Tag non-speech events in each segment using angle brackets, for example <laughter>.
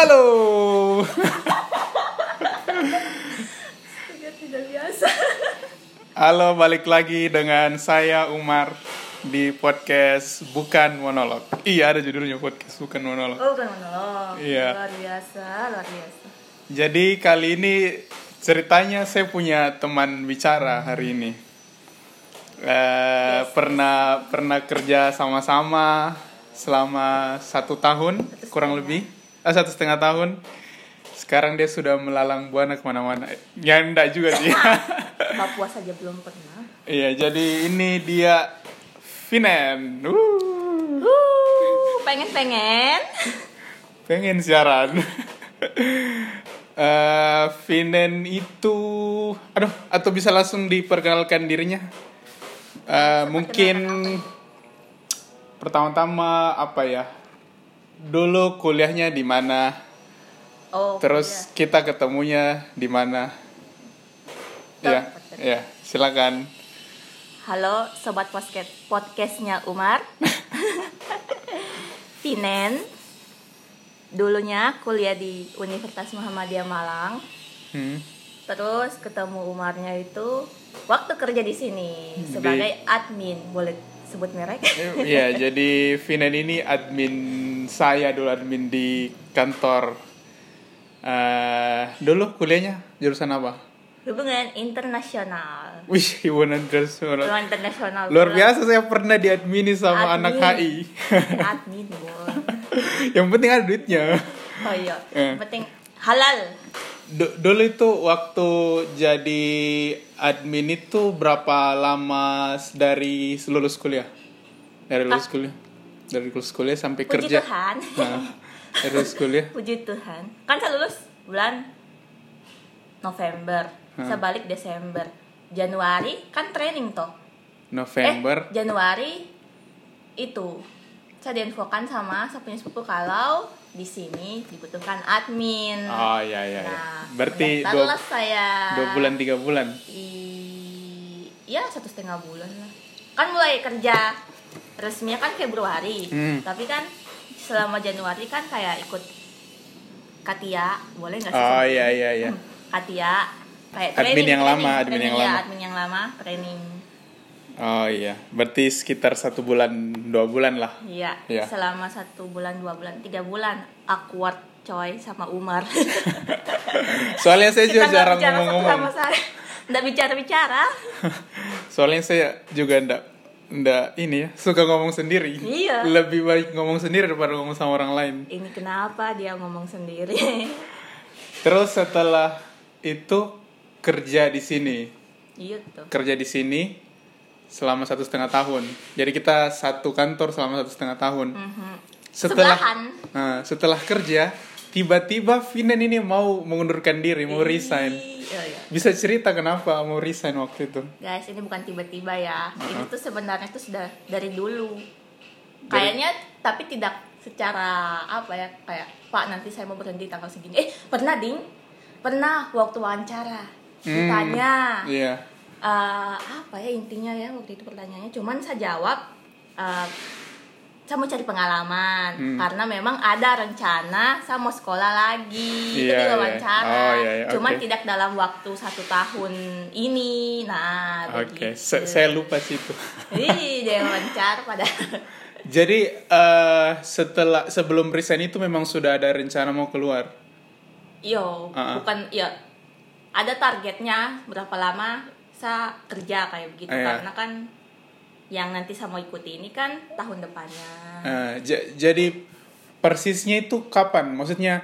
Halo. Tidak biasa. Halo, balik lagi dengan saya Umar di podcast Bukan Monolog. Iya, ada judulnya podcast Bukan Monolog. Oh, bukan monolog. Iya. Luar biasa, luar biasa. Jadi kali ini ceritanya saya punya teman bicara hari ini. Eh, pernah pernah kerja sama-sama selama satu tahun kurang lebih, eh, satu setengah tahun. Sekarang dia sudah melalang buana ke mana-mana. Ya enggak juga sih. <laughs> Papua saja belum pernah. Iya, jadi ini dia Vinen. Uh, Uh, pengen-pengen. pengen siaran. Vinen itu, aduh, atau bisa langsung diperkenalkan dirinya? Eh, mungkin pertama-tama apa ya? Dulu kuliahnya di mana? Oh, Terus kita ketemunya di mana? Ya, ya, silakan. Halo sobat podcast podcastnya Umar. <laughs> Tinen. Dulunya kuliah di Universitas Muhammadiyah Malang. Hmm. Terus ketemu Umarnya itu waktu kerja di sini sebagai admin. Boleh sebut merek? Iya, jadi Vinen ini admin saya dulu admin di kantor. eh dulu kuliahnya jurusan apa? Hubungan internasional. Wih, hubungan internasional. Hubungan internasional. Luar biasa saya pernah diadmini sama Admin. anak HI. <laughs> Admin. Yang penting ada duitnya. Oh iya. Eh. Yang penting halal. Du- dulu itu waktu jadi admin itu berapa lama dari lulus kuliah? Dari lulus kuliah? Dari lulus kuliah sampai Puji kerja. Tuhan. Nah, dari lulus kuliah. <laughs> Puji Tuhan. Kan saya lulus bulan November. Hmm. Saya balik Desember. Januari kan training toh. November. Eh, Januari itu saya diinfokan sama saya punya sepupu kalau di sini dibutuhkan admin. Oh iya iya. iya. Nah, Berarti dua, saya. dua bulan tiga bulan. I- ya satu setengah bulan lah. Kan mulai kerja resminya kan Februari. Hmm. Tapi kan selama Januari kan kayak ikut Katia, boleh nggak sih? Oh iya iya iya. Hmm, Katia kayak Admin training, yang lama, training, admin yang ya, lama. admin yang lama, training. Oh iya. Berarti sekitar satu bulan dua bulan lah. Iya, Iya. selama satu bulan, dua bulan, tiga bulan awkward coy sama Umar. <laughs> Soalnya saya juga jarang bicara ngomong-ngomong. Nggak bicara-bicara. <laughs> Soalnya saya juga ndak ndak ini ya suka ngomong sendiri. Iya. Lebih baik ngomong sendiri daripada ngomong sama orang lain. Ini kenapa dia ngomong sendiri? <laughs> Terus setelah itu kerja di sini, iya tuh. kerja di sini selama satu setengah tahun. Jadi kita satu kantor selama satu setengah tahun. Mhm. Setelah Sebelahan. Nah, setelah kerja, tiba-tiba Vinen ini mau mengundurkan diri, mau resign. Iya, iya. Bisa cerita kenapa mau resign waktu itu? Guys, ini bukan tiba-tiba ya. Ini Uh-huh. tuh sebenarnya tuh sudah dari dulu. Kayaknya tapi tidak secara apa ya kayak Pak nanti saya mau berhenti tanggal segini. Eh pernah ding, pernah waktu wawancara Hmm. ditanya Iya. eh, apa ya intinya ya waktu itu pertanyaannya. Cuman saya jawab eh, saya mau cari pengalaman Hmm. karena memang ada rencana saya mau sekolah lagi itu Iya, iya. wawancara. Oh, iya, iya, Cuman oke. tidak dalam waktu satu tahun ini. Nah, Oke, sa- saya lupa sih itu. <laughs> Yang wawancara pada <laughs> Jadi eh, setelah sebelum resign itu memang sudah ada rencana mau keluar. Yo, Uh-uh. bukan ya ada targetnya berapa lama saya kerja kayak begitu Iya. karena kan yang nanti saya mau ikuti ini kan tahun depannya. Ja- jadi persisnya itu kapan? Maksudnya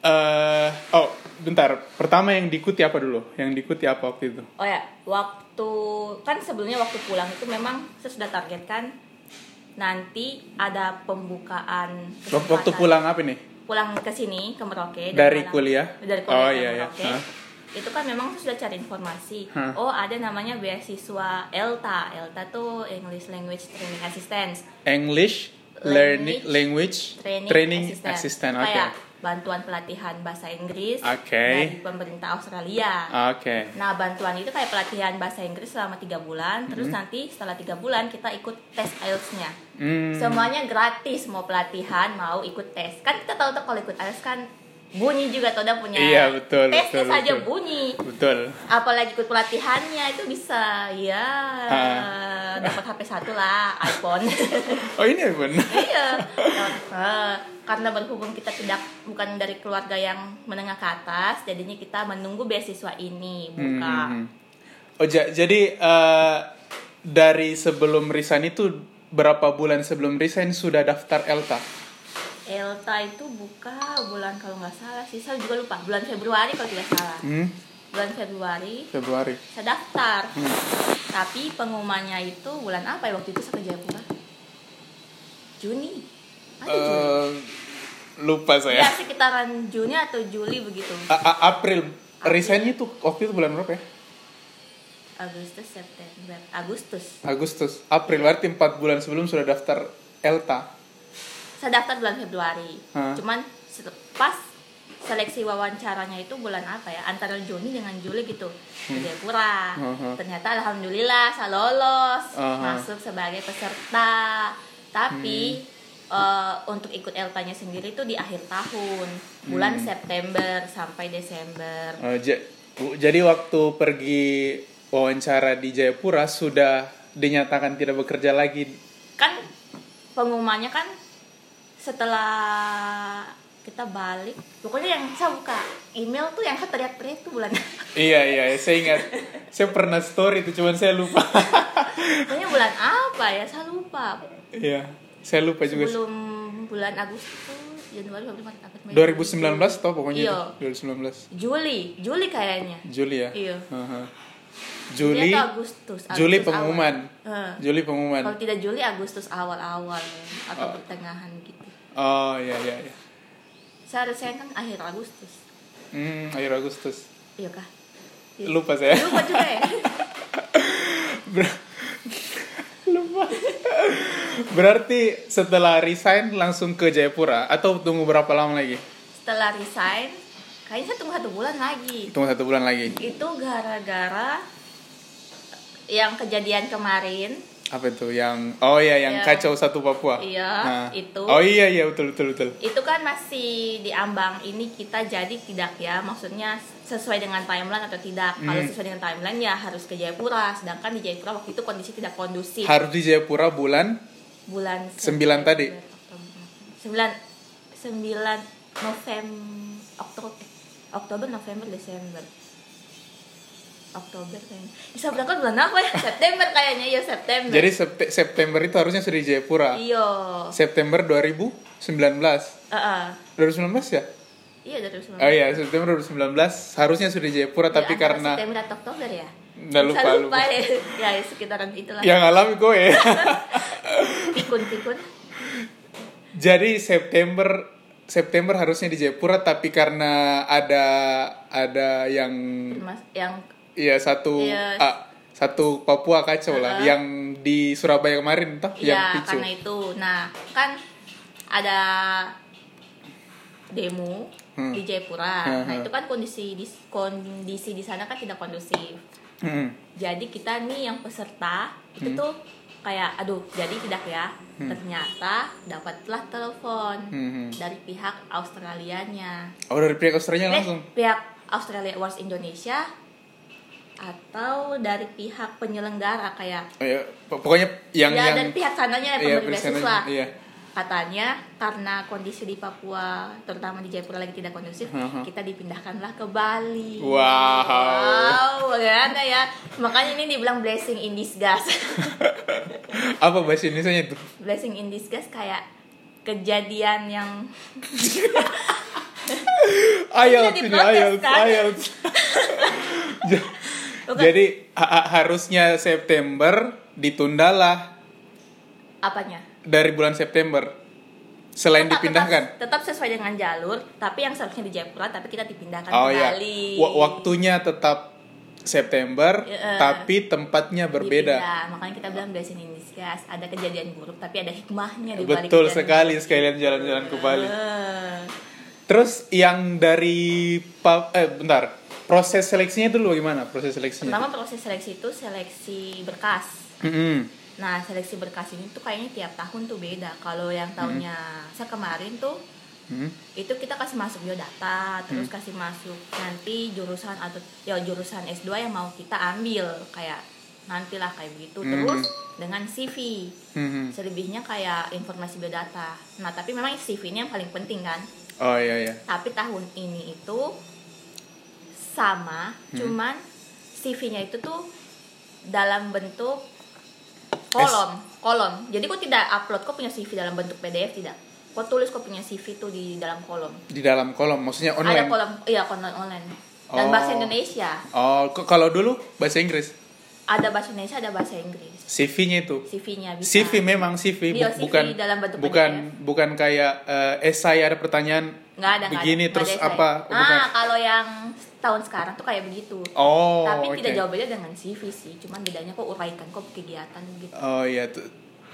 eh oh bentar. Pertama yang diikuti apa dulu? Yang diikuti apa waktu itu? Oh ya, waktu kan sebelumnya waktu pulang itu memang saya sudah targetkan nanti ada pembukaan Waktu, waktu kesempatan. pulang apa nih? pulang ke sini ke Merauke Dari Malang. kuliah? dari kuliah Oh, ke iya, iya. Merauke. Itu kan memang sudah cari informasi Hah. oh ada namanya beasiswa ELTA ELTA tuh English Language Training Assistance English learning language Training, training Assistant. assistant. Oke. kayak bantuan pelatihan bahasa Inggris Oke. dari pemerintah Australia. Oke. Nah bantuan itu kayak pelatihan bahasa Inggris selama tiga bulan, terus Hmm. nanti setelah tiga bulan kita ikut tes IELTS-nya. Hmm. Semuanya gratis mau pelatihan mau ikut tes. Kan kita tahu tuh kalau ikut IELTS kan bunyi juga udah punya Iya, betul, tesnya betul, saja betul. bunyi. Betul. Apalagi ikut pelatihannya itu bisa ya dapat HP satu lah iPhone. <laughs> Oh ini iPhone. iya. Karena berhubung kita tidak bukan dari keluarga yang menengah ke atas, jadinya kita menunggu beasiswa ini buka. Hmm. Oh ja- jadi eh, dari sebelum resign itu berapa bulan sebelum resign sudah daftar ELTA? Elta itu buka bulan kalau nggak salah sih saya juga lupa bulan Februari kalau tidak salah Hmm. bulan Februari Februari. saya daftar Hmm. tapi pengumumannya itu bulan apa ya waktu itu saya ke Jayapura Juni ada Juni Eh, lupa ya saya. sekitaran Juni atau Juli begitu A- A- April. Resignnya itu waktu itu bulan berapa ya? Agustus September Agustus Agustus. April berarti 4 bulan sebelum sudah daftar ELTA. Saya daftar bulan Februari Hah. cuman pas seleksi wawancaranya itu bulan apa ya antara Juni dengan Juli gitu Hmm. di Jayapura Aha. ternyata alhamdulillah saya lolos Aha. masuk sebagai peserta tapi Hmm. eh, untuk ikut eltanya sendiri itu di akhir tahun bulan Hmm. September sampai Desember Bu, jadi waktu pergi wawancara di Jayapura sudah dinyatakan tidak bekerja lagi. kan pengumumannya kan setelah kita balik pokoknya yang saya buka email tuh yang saya teriak-teriak tuh bulan <laughs> Iya iya, saya ingat. saya pernah story itu, cuman saya lupa. <laughs> pokoknya bulan apa ya saya lupa Iya, saya lupa juga. sebelum bulan Agustus Januari Februari Maret April Mei 2019 toh pokoknya Iya. itu. 2019. Juli Juli kayaknya Juli ya? Iya. Aha. Juli Juli, atau Agustus, Juli Agustus pengumuman. awal. Eh, Juli pengumuman. kalau tidak Juli Agustus awal-awal atau Oh. pertengahan gitu Oh iya iya iya. saya resign kan akhir Agustus Hmm, akhir Agustus. iya kah Iya. Lupa saya. lupa juga ya Ber- Lupa. Berarti setelah resign langsung ke Jayapura atau tunggu berapa lama lagi? setelah resign kayaknya saya tunggu satu bulan lagi Tunggu satu bulan lagi. itu gara-gara yang kejadian kemarin Apa itu yang Oh iya yang Yang- kacau satu Papua. Iya, itu. Oh iya iya betul betul betul. itu kan masih diambang ini kita jadi tidak ya maksudnya sesuai dengan timeline atau tidak kalau Hmm. sesuai dengan timeline ya harus ke Jayapura sedangkan di Jayapura waktu itu kondisi tidak kondusif Harus di Jayapura bulan bulan Sembilan tadi? Sembilan sembilan November Oktober eh, Oktober November Desember Oktober kayaknya bisa berangkat bulan apa ya September kayaknya ya September Jadi Septe- September itu harusnya sudah di Jayapura. iyo September 2019. Heeh. 2019 ya? iya dari sembilan Oh iya, September 2019 harusnya sudah di Jayapura Ya, tapi karena September atau Oktober ya Nggak lupa, Saya lupa. <laughs> ya. ya sekitaran itulah yang alami gue ya. <laughs> pikun pikun Jadi September September harusnya di Jayapura tapi karena ada ada yang Mas, yang iya satu Iya. ah, satu Papua kacau lah Uh-uh. yang di Surabaya kemarin toh yang ya picu. karena itu nah kan ada demo Hmm. di Jayapura Hmm, nah hmm. itu kan kondisi di kondisi di sana kan tidak kondusif Hmm. jadi kita nih yang peserta itu Hmm. tuh kayak aduh jadi tidak ya Hmm. ternyata dapatlah telepon Hmm, hmm. dari pihak Australianya Oh dari pihak Australia Eh, langsung. pihak Australia Awards Indonesia atau dari pihak penyelenggara kayak Oh, ya, pok- pokoknya yang ya yang dari pihak sananya iya, pemberi persenanya, beasiswa Iya. katanya karena kondisi di Papua terutama di Jayapura lagi tidak kondusif Mhm. kita dipindahkanlah ke Bali Wow. wow bagaimana ya makanya ini dibilang blessing in disguise <laughs> Apa bahasa Indonesia itu? blessing in disguise kayak kejadian yang Jadi ini IELTS, kan? <laughs> Ja- Bukan. Jadi ha- ha- harusnya September ditundalah apanya dari bulan September. Selain Tetap- dipindahkan. tetap, tetap sesuai dengan jalur tapi yang seharusnya di Jayapura tapi kita dipindahkan Oh iya. Bali Wa- Waktunya tetap September, eh. tapi tempatnya berbeda. Dipindah. makanya kita bilang blessing in disguise ada kejadian buruk tapi ada hikmahnya di balik Betul sekali buruk. sekalian jalan-jalan ke Bali. Eh, terus yang dari pa- eh bentar proses seleksinya dulu gimana proses seleksinya pertama proses seleksi itu seleksi berkas. Mm-mm. nah seleksi berkas ini tuh kayaknya tiap tahun tuh beda. Kalau yang tahunnya saya kemarin tuh Mm. itu kita kasih masuk biodata terus kasih masuk nanti jurusan atau ya jurusan S2 yang mau kita ambil. Kayak nantilah kayak begitu. Hmm. terus dengan CV Mhm. selebihnya kayak informasi biodata. Nah tapi memang CV ini yang paling penting kan? Oh iya iya. Tapi tahun ini itu sama cuman CV-nya itu tuh dalam bentuk kolom kolom. Jadi kok tidak upload kok punya CV dalam bentuk PDF tidak. Kok tulis kok punya CV tuh di dalam kolom? Di dalam kolom maksudnya ada online? kolom iya kolom online. Dan Oh. bahasa Indonesia. Oh kalau dulu bahasa Inggris? Ada bahasa Indonesia ada bahasa Inggris. CV-nya itu? CV-nya bisa. CV memang CV, bu- Iya, CV bukan dalam bentuk bukan bukan kayak eh, esai ada pertanyaan nggak ada nggak begini ada, nggak terus ada essay. apa? Oh, bukan. ah kalau yang tahun sekarang tuh kayak begitu. Oh tapi oke. tidak jauh beda dengan CV sih cuman bedanya kok uraikan kok kegiatan gitu. Oh iya tuh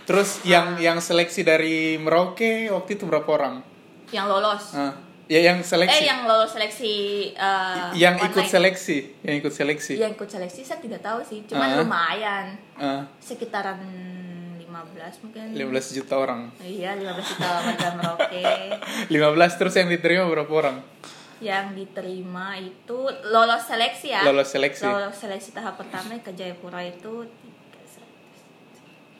terus yang Ah. yang seleksi dari Merauke waktu itu berapa orang? Yang lolos. Ah, ya yang seleksi. Eh yang lolos seleksi eh, yang ikut online. seleksi yang ikut seleksi. Yang ikut seleksi saya tidak tahu sih cuman Ah. lumayan. Ah, sekitaran 15 mungkin. 15 juta orang. Iya 15 juta warga Merauke. <laughs> 15 terus yang diterima berapa orang yang diterima itu lolos seleksi ya? Lolos seleksi. lolos seleksi tahap pertama ke Jayapura itu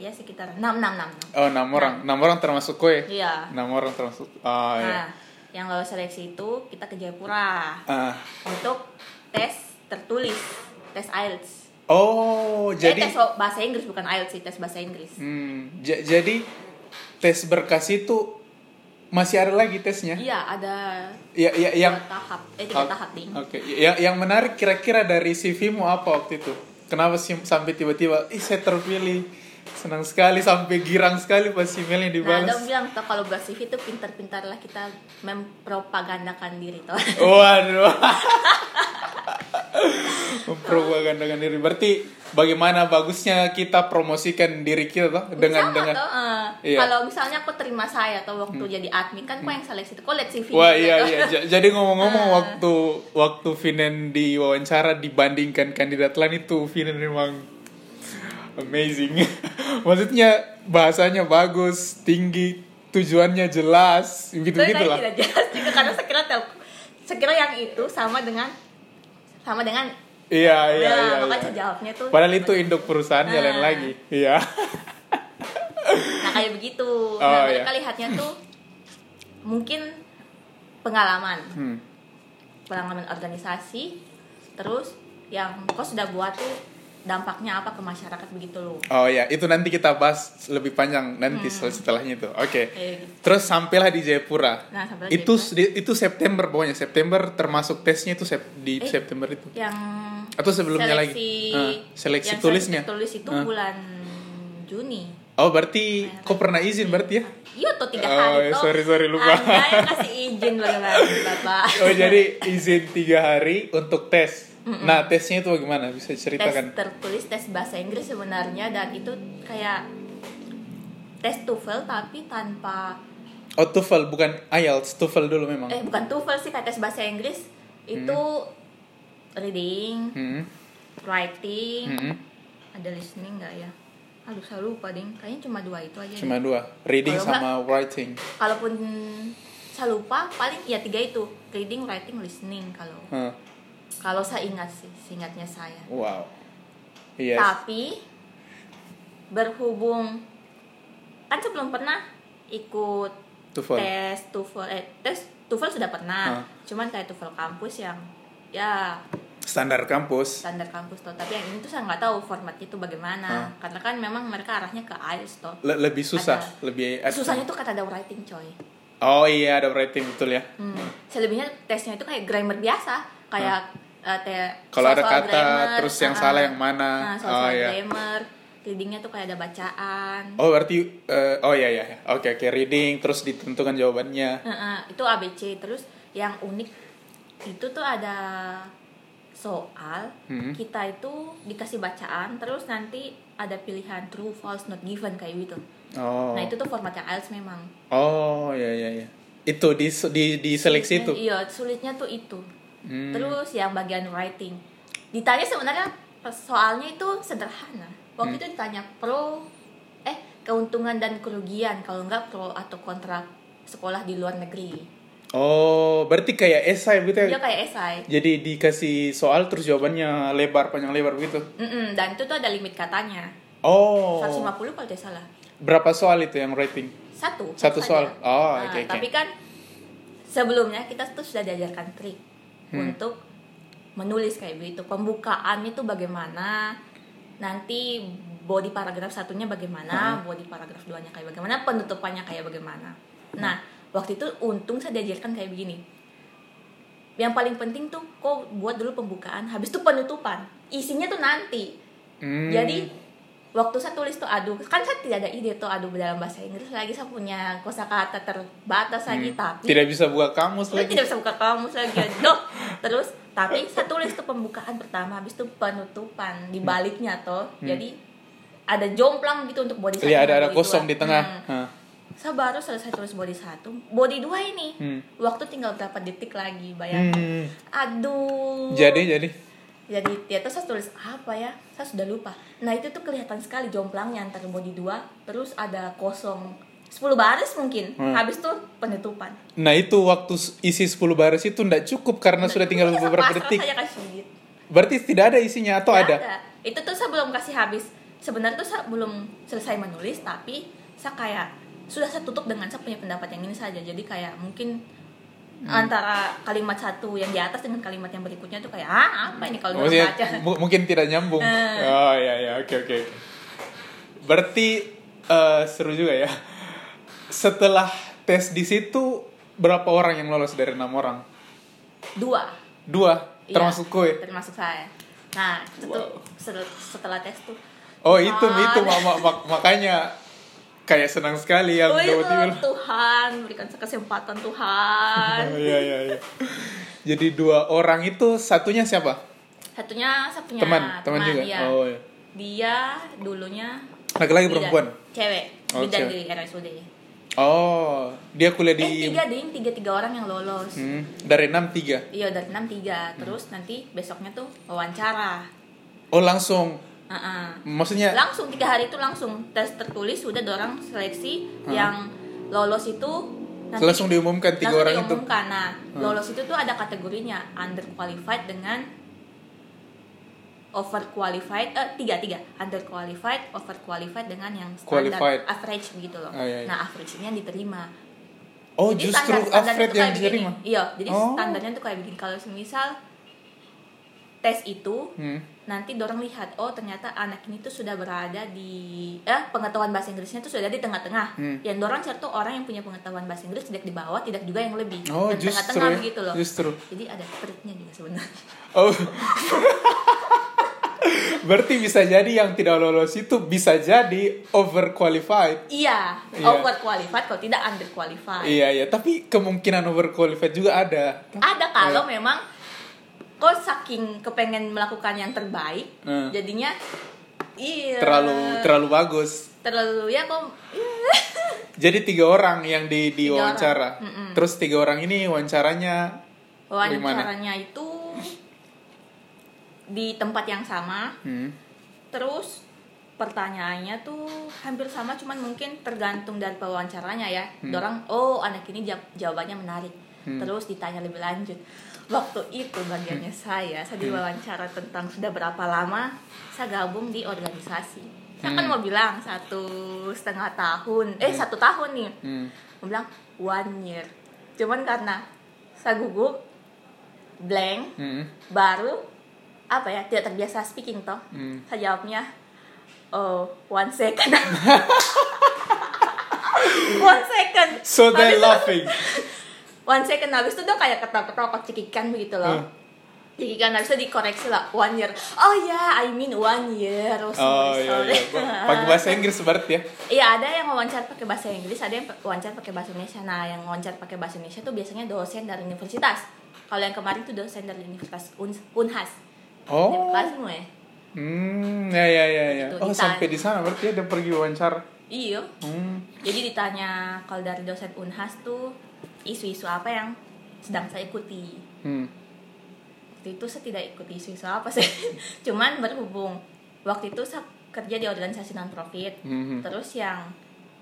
ya sekitar enam enam enam. Oh enam orang. Enam orang termasuk kue? Iya. Enam orang termasuk oh iya. Nah yang lolos seleksi itu kita ke Jayapura. Ah. untuk tes tertulis tes IELTS. Oh eh, jadi tes bahasa Inggris bukan IELTS sih tes bahasa Inggris. Hmm, ja- jadi tes berkas itu masih ada lagi tesnya? iya ada. Ya, ya yang tahap. Eh tiga tahap ding Oke, yang yang menarik kira-kira dari CV-mu apa waktu itu? Kenapa sih sampai tiba-tiba, ih saya terpilih, senang sekali sampai girang sekali pas emailnya Nah, dibalas. dong bilang tuh kalau buat CV itu pintar-pintar lah kita mempropagandakan diri tuh. <laughs> Waduh. <laughs> Mempropagandakan diri. Berarti bagaimana bagusnya kita promosikan diri kita toh dengan Sama dengan eh. Iya. Hmm. Kalau misalnya aku terima saya atau waktu jadi admin kan kok yang seleksi itu lihat CV Wah gitu iya tuh. iya. Ja- Jadi ngomong-ngomong Ah. waktu waktu Vinen diwawancara dibandingkan kandidat lain itu Vinen memang amazing. <laughs> Maksudnya bahasanya bagus, tinggi, tujuannya jelas, Tapi gitu-gitu saya lah. tidak jelas juga karena sekira tahu sekira yang itu sama dengan sama dengan Iya iya ya, iya. makanya iya. jawabnya tuh Padahal itu induk perusahaan Ah. jalan lagi. Iya. nah kayak begitu Oh, nah iya. mereka lihatnya tuh mungkin pengalaman Hmm. pengalaman organisasi terus yang kau sudah buat tuh dampaknya apa ke masyarakat begitu loh Oh ya, itu nanti kita bahas lebih panjang nanti setelahnya itu. Oke. Hmm. Kayak gitu. Terus sampailah di Jayapura. Nah, sampailah di itu di- itu September pokoknya September termasuk tesnya itu sep- di Eh, September itu. yang Atau sebelumnya lagi? seleksi, Ah, seleksi yang tulisnya? tulis itu Ah. bulan Juni Oh berarti kok pernah izin berarti ya? iya tuh tiga Oh, hari ya, toh. sorry, sorry, lupa. anda yang kasih izin bagaimana bapak <laughs> Oh jadi izin tiga hari untuk tes. Nah tesnya itu bagaimana? Bisa tes ceritakan? tertulis tes bahasa Inggris sebenarnya dan itu kayak tes TOEFL tapi tanpa Oh TOEFL bukan IELTS, TOEFL dulu memang. eh bukan TOEFL sih kayak tes bahasa Inggris itu reading Hmm, writing hmm. ada listening nggak ya aduh saya lupa ding kayaknya cuma dua itu aja Cuma deh. dua, reading Kalau sama writing. kalaupun saya lupa paling ya tiga itu reading writing listening kalau Huh. Kalau saya ingat sih seingatnya saya Wow. Iya. tapi berhubung kan sebelum pernah ikut TOEFL. tes TOEFL eh tes TOEFL sudah pernah Ah. cuman kayak TOEFL kampus yang ya Standar kampus. standar kampus toh tapi yang ini tuh saya nggak tahu formatnya itu bagaimana Ah. karena kan memang mereka arahnya ke IELTS toh Le- lebih susah, Ada. lebih susahnya tuh kata ada writing coy Oh iya ada writing betul ya. Hmm. Selebihnya tesnya itu kayak grammar biasa, kayak eh, te- Kalau ada kata, terus yang ah, salah yang mana. Nah, soal, Oh, iya. grammar, readingnya tuh kayak ada bacaan. Oh berarti eh, oh iya iya. Oke oke reading terus ditentukan jawabannya. Eh, eh, itu ABC. Terus yang unik itu tuh ada soal Hmm. kita itu dikasih bacaan terus nanti ada pilihan true false not given kayak gitu Oh. nah itu tuh format yang IELTS memang Oh iya iya iya. Itu di di di seleksi itu. Iya, sulitnya tuh itu. Hmm. Terus yang bagian writing. Ditanya sebenarnya soalnya itu sederhana. Waktu Hmm. itu ditanya pro eh keuntungan dan kerugian kalau enggak pro atau kontra sekolah di luar negeri. Oh, berarti kayak esai gitu ya? Dia kayak esai. Jadi dikasih soal terus jawabannya lebar panjang lebar begitu. Mm-mm, dan itu tuh ada limit katanya. Oh. 150 kalau tidak salah. Berapa soal itu yang rating? Satu. Satu saja. soal. Oh, Nah, oke, oke. Tapi kan sebelumnya kita tuh sudah diajarkan trik Hmm. untuk menulis kayak begitu. Pembukaan itu bagaimana, nanti body paragraf satunya bagaimana, Hmm. body paragraf duanya kayak bagaimana, penutupannya kayak bagaimana. Nah, waktu itu untung saya diajarkan kayak begini. Yang paling penting tuh kok buat dulu pembukaan, habis itu penutupan. Isinya tuh nanti. Hmm. Jadi waktu saya tulis tuh aduh kan saya tidak ada ide tuh aduh dalam bahasa Inggris lagi saya punya kosakata terbatas lagi tapi Hmm. tidak bisa buka kamus saya lagi. tidak bisa buka kamus lagi aduh terus tapi saya tulis tuh pembukaan pertama habis itu penutupan di baliknya tuh jadi ada jomplang gitu untuk body satu Hmm. Iya, ada ada kosong dua. di tengah. Hmm. Hah. saya baru selesai tulis body satu body dua ini Hmm. waktu tinggal berapa detik lagi bayangkan Hmm. aduh Jadi jadi jadi ya terus saya tulis apa ya? Saya sudah lupa. Nah itu tuh kelihatan sekali jomplangnya antara body 2 terus ada kosong. 10 baris mungkin. Hmm. habis tuh penutupan. Nah itu waktu isi 10 baris itu ndak cukup karena sudah tinggal Ya, beberapa detik. saja kasih. Berarti tidak ada isinya atau Nggak ada? itu tuh saya belum kasih habis. Sebenarnya tuh saya belum selesai menulis tapi saya kayak sudah saya tutup dengan saya punya pendapat yang ini saja. Jadi kayak mungkin Hmm. antara kalimat satu yang di atas dengan kalimat yang berikutnya tuh kayak ah apa ini kalau Maksudnya baca mu- mungkin tidak nyambung. Eh. Oh ya ya oke oke. Berarti eh, seru juga ya. Setelah tes di situ berapa orang yang lolos dari enam orang? dua Dua, Iya, termasuk kue. termasuk saya nah itu Wow. setel- setelah tes tuh Oh itu itu mak- mak- mak- makanya kayak senang sekali yang Oh, dapat email. Tuhan berikan saya kesempatan Tuhan Oh, <laughs> Iya iya iya. Jadi dua orang itu satunya siapa? satunya saya punya Teman, teman juga. iya. Oh iya. dia dulunya Laki-laki perempuan. cewek Oh, bidan cewek. di RSUD Oh, dia kuliah eh di tiga ding tiga tiga orang yang lolos Hmm, dari enam tiga. iya dari enam tiga terus nanti besoknya tuh wawancara Oh langsung, Uh-uh. maksudnya langsung tiga hari itu langsung tes tertulis sudah dorang seleksi Hmm. yang lolos itu nanti langsung diumumkan tiga langsung orang itu. diumumkan. Nah, Hmm. lolos itu tuh ada kategorinya under qualified dengan over qualified eh tiga tiga under qualified over qualified dengan yang standar Qualified. average begitu loh. Oh, iya, iya. Nah average ini yang diterima. Oh Jadi justru standar- tuh yang diterima. Iya, jadi Oh. standarnya tuh kayak begini. Kalau semisal tes itu Hmm. Nanti dorong lihat oh ternyata anak ini tuh sudah berada di eh pengetahuan bahasa Inggrisnya tuh sudah di tengah-tengah. Hmm. Yang dorong tuh orang yang punya pengetahuan bahasa Inggris tidak di bawah, tidak juga yang lebih. Oh Dan tengah-tengah ya. begitu loh. Justru. Jadi ada triknya juga sebenarnya. Oh. <laughs> Berarti bisa jadi yang tidak lolos itu bisa jadi overqualified. Iya, Iya. over qualified kalau tidak under qualified. Iya iya, tapi kemungkinan overqualified juga ada. Ada kalau Iya. memang kok saking kepengen melakukan yang terbaik, Hmm. jadinya iya Terlalu terlalu bagus. terlalu ya kok <laughs> Jadi tiga orang yang di di Tiga orang. wawancara. Mm-mm. Terus tiga orang ini wawancaranya Gimana? wawancaranya itu di tempat yang sama hmm, terus pertanyaannya tuh hampir sama cuman mungkin tergantung dari pewawancaranya ya Hmm. dorang oh anak ini jawab- jawabannya menarik Hmm. terus ditanya lebih lanjut waktu itu bagiannya saya saya Hmm. diwawancara tentang sudah berapa lama saya gabung di organisasi saya kan Hmm. mau bilang satu setengah tahun eh satu tahun nih hmm. mau bilang one year cuman karena saya gugup blank Hmm. baru apa ya tidak terbiasa speaking toh Hmm. saya jawabnya oh one second <laughs> one second So they're laughing. <laughs> one second habis itu dia kayak ketawa-ketawa kok cekikan begitu loh Hmm. cekikan habis itu dikoreksi lah one year oh ya I mean one year oh, Oh sorry, iya sorry. iya. Pakai bahasa Inggris berarti ya. Iya ada yang wawancara pakai bahasa Inggris, ada yang wawancara pakai bahasa Indonesia. Nah yang wawancara pakai bahasa Indonesia tuh biasanya dosen dari universitas. Kalau yang kemarin tuh dosen dari Universitas Un- Unhas. Oh. Universitasmu ya? Hmm, ya ya ya ya. Itu Oh, ditanya. sampai di sana berarti ada pergi wawancara. Iya. Hmm. Jadi ditanya kalau dari dosen Unhas tuh isu-isu apa yang sedang saya ikuti Hmm. waktu itu saya tidak ikuti isu-isu apa sih <laughs> cuman berhubung waktu itu saya kerja di organisasi non profit Mhm. terus yang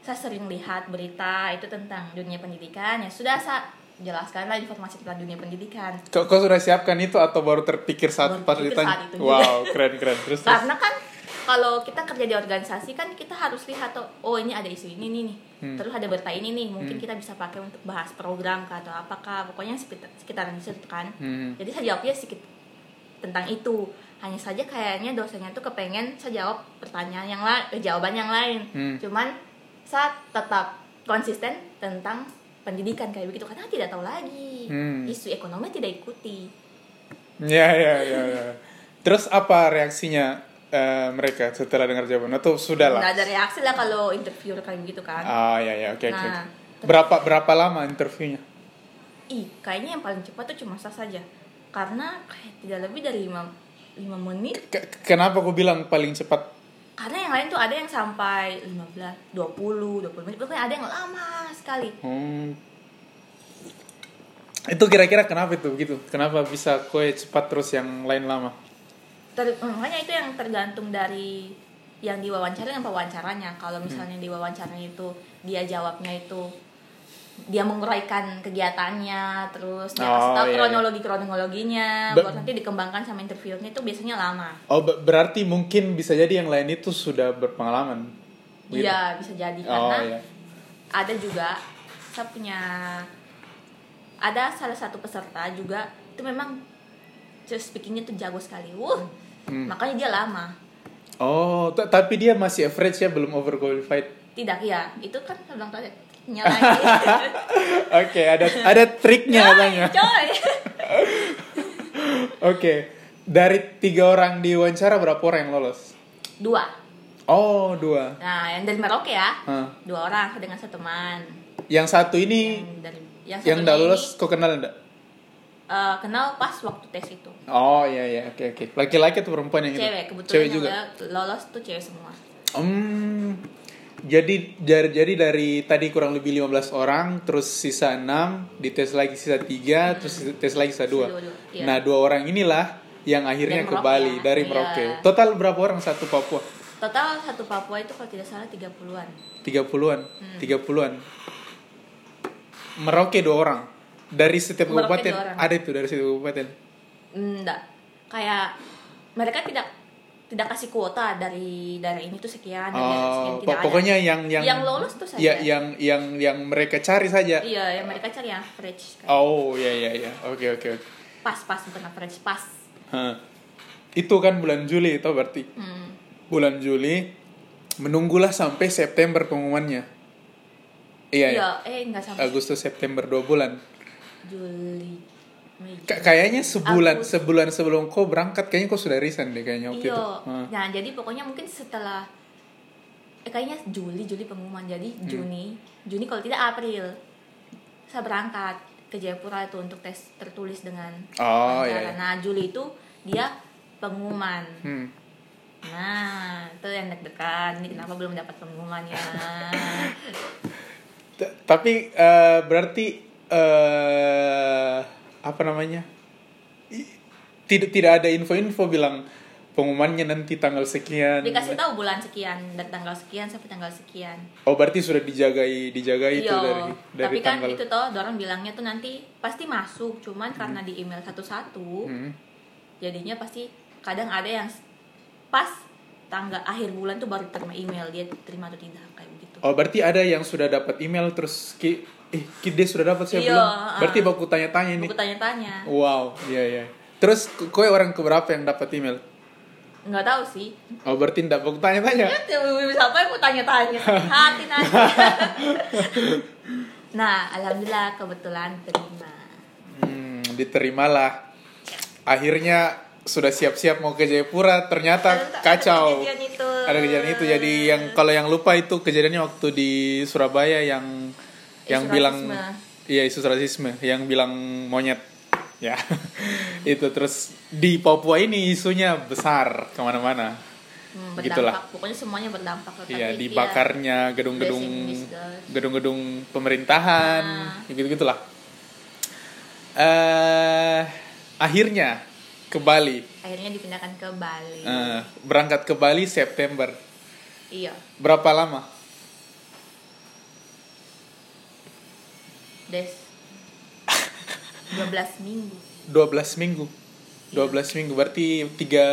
saya sering lihat berita itu tentang dunia pendidikan ya sudah saya jelaskan lah informasi tentang dunia pendidikan Kau, kau sudah siapkan itu atau baru terpikir saat Baru pas terpikir ditanya? saat itu. Wow, keren keren. Terus <laughs> terus. karena kan kalau kita kerja di organisasi kan kita harus lihat tuh oh ini ada isu ini nih nih Hmm. terus ada berita ini nih mungkin Hmm. kita bisa pakai untuk bahas program kah atau apakah pokoknya sekitar sekitaran di situ kan Hmm. jadi saya jawabnya sedikit tentang itu hanya saja kayaknya dosennya tuh kepengen saya jawab pertanyaan yang lain eh, jawaban yang lain Hmm. cuman saya tetap konsisten tentang pendidikan kayak begitu karena tidak tahu lagi Hmm. isu ekonomi tidak ikuti Ya ya ya. ya. Terus apa reaksinya eh, mereka setelah dengar jawaban? Atau sudah lah? nggak ada reaksi lah kalau interview kayak begitu kan Ah ya ya oke oke. Nah, Berapa berapa lama interviewnya? ih kayaknya yang paling cepat tuh cuma saya saja karena kayak tidak lebih dari lima lima menit Ke- kenapa aku bilang paling cepat? karena yang lain tuh ada yang sampai 15, 20, 20 menit pokoknya ada yang lama sekali Hmm. Itu kira-kira kenapa itu begitu? Kenapa bisa kue cepat terus yang lain lama? Ter- makanya itu yang tergantung dari yang diwawancara yang pewawancaranya kalau misalnya di wawancaranya itu dia jawabnya itu dia menguraikan kegiatannya terus dia kasih Oh, tahu iya, iya. kronologi kronologinya Be- baru nanti dikembangkan sama interviewnya itu biasanya lama Oh ber- berarti mungkin bisa jadi yang lain itu sudah berpengalaman. Gitu. iya bisa jadi Oh karena iya. ada juga saya punya ada salah satu peserta juga itu memang speakingnya tuh jago sekali wuh Hmm. makanya dia lama Oh, ta- tapi dia masih average ya, belum overqualified. tidak ya itu kan saya bilang tadi nyala <laughs> Oke, ada ada triknya katanya. <laughs> Oke, dari tiga orang di wawancara berapa orang yang lolos? dua Oh, dua. nah yang dari Merauke ya Hah. dua orang dengan satu teman Yang satu ini yang dari yang yang lolos, kau kenal enggak? Eh, kenal pas waktu tes itu Oh iya iya, oke oke. Laki-laki atau perempuan yang itu? cewek kebetulan Cewek juga. lolos tuh cewek semua Hmm. Jadi jadi jadi dari tadi kurang lebih 15 orang, terus sisa 6, dites lagi sisa 3, terus tes lagi sisa 2. Sisa dua, dua, iya. Nah, dua orang inilah yang akhirnya Dari ke Merauke Bali ya, dari iya. Merauke. Total berapa orang satu Papua? total satu Papua itu kalau tidak salah 30-an 30-an. Hmm. 30-an. Merauke dua orang. Dari setiap kabupaten ada itu dari setiap kabupaten. enggak kayak mereka tidak tidak kasih kuota dari dari ini tuh sekian dari sekian Oh, tidak po- ada. pokoknya yang yang Yang lolos tuh saja. Ya, yang yang yang mereka cari saja. iya yang mereka cari yang average kayak Oh, iya iya iya. Oke oke oke. pas pas bukan average pas Hah. Itu kan bulan Juli itu berarti. hmm. Bulan Juli menunggulah sampai September pengumumannya. Iya, iya ya. eh enggak sampai Agustus September dua bulan. Juli Mei, Ka- kayaknya sebulan Agustus. sebulan sebelum kau berangkat kayaknya kau sudah resign deh kayaknya waktu iya itu. Hah. nah jadi pokoknya mungkin setelah eh kayaknya Juli Juli pengumuman jadi Hmm. Juni Juni kalau tidak April saya berangkat ke Jayapura itu untuk tes tertulis dengan Oh, iya, iya. nah Juli itu dia pengumuman Hmm. nah itu yang deg-degan ini kenapa belum dapat pengumumannya <laughs> T- Tapi eh, berarti eh apa namanya? Tidak tidak ada info-info bilang pengumumannya nanti tanggal sekian. dikasih tahu bulan sekian dan tanggal sekian sampai tanggal sekian Oh berarti sudah dijagai dijagai itu Iya, dari dari tapi kan tanggal. itu toh orang bilangnya tuh nanti pasti masuk cuman karena di email satu-satu Hmm. jadinya pasti kadang ada yang pas tanggal akhir bulan tuh baru terima email dia terima atau tidak kayak begitu Oh berarti ada yang sudah dapat email terus ki eh ki dia sudah dapat saya Iya, belum. ah. Berarti baku tanya-tanya nih. aku tanya-tanya Wow, iya iya. Terus kowe orang keberapa yang dapat email? nggak tahu sih Oh berarti ndak baku tanya-tanya. ya siapa yang mau tanya-tanya hati nanti <laughs> nah alhamdulillah kebetulan terima Hmm, diterimalah. Akhirnya sudah siap-siap mau ke Jayapura, ternyata Ada- ada kacau. kejadian itu. Ada kejadian itu. Jadi yang kalau yang lupa itu kejadiannya waktu di Surabaya yang yang Isu bilang rasisme. iya isu rasisme, yang bilang monyet. <laughs> Ya, itu terus di Papua ini isunya besar ke mana-mana. Hmm, Gitulah. pokoknya semuanya berdampak Iya, ya, dibakarnya gedung-gedung gedung-gedung pemerintahan, Ah. gitu gitulah. Eh, akhirnya ke Bali, akhirnya dipindahkan ke Bali Eh, berangkat ke Bali September. iya Berapa lama? Des 12 minggu 12 minggu. 12 minggu berarti tiga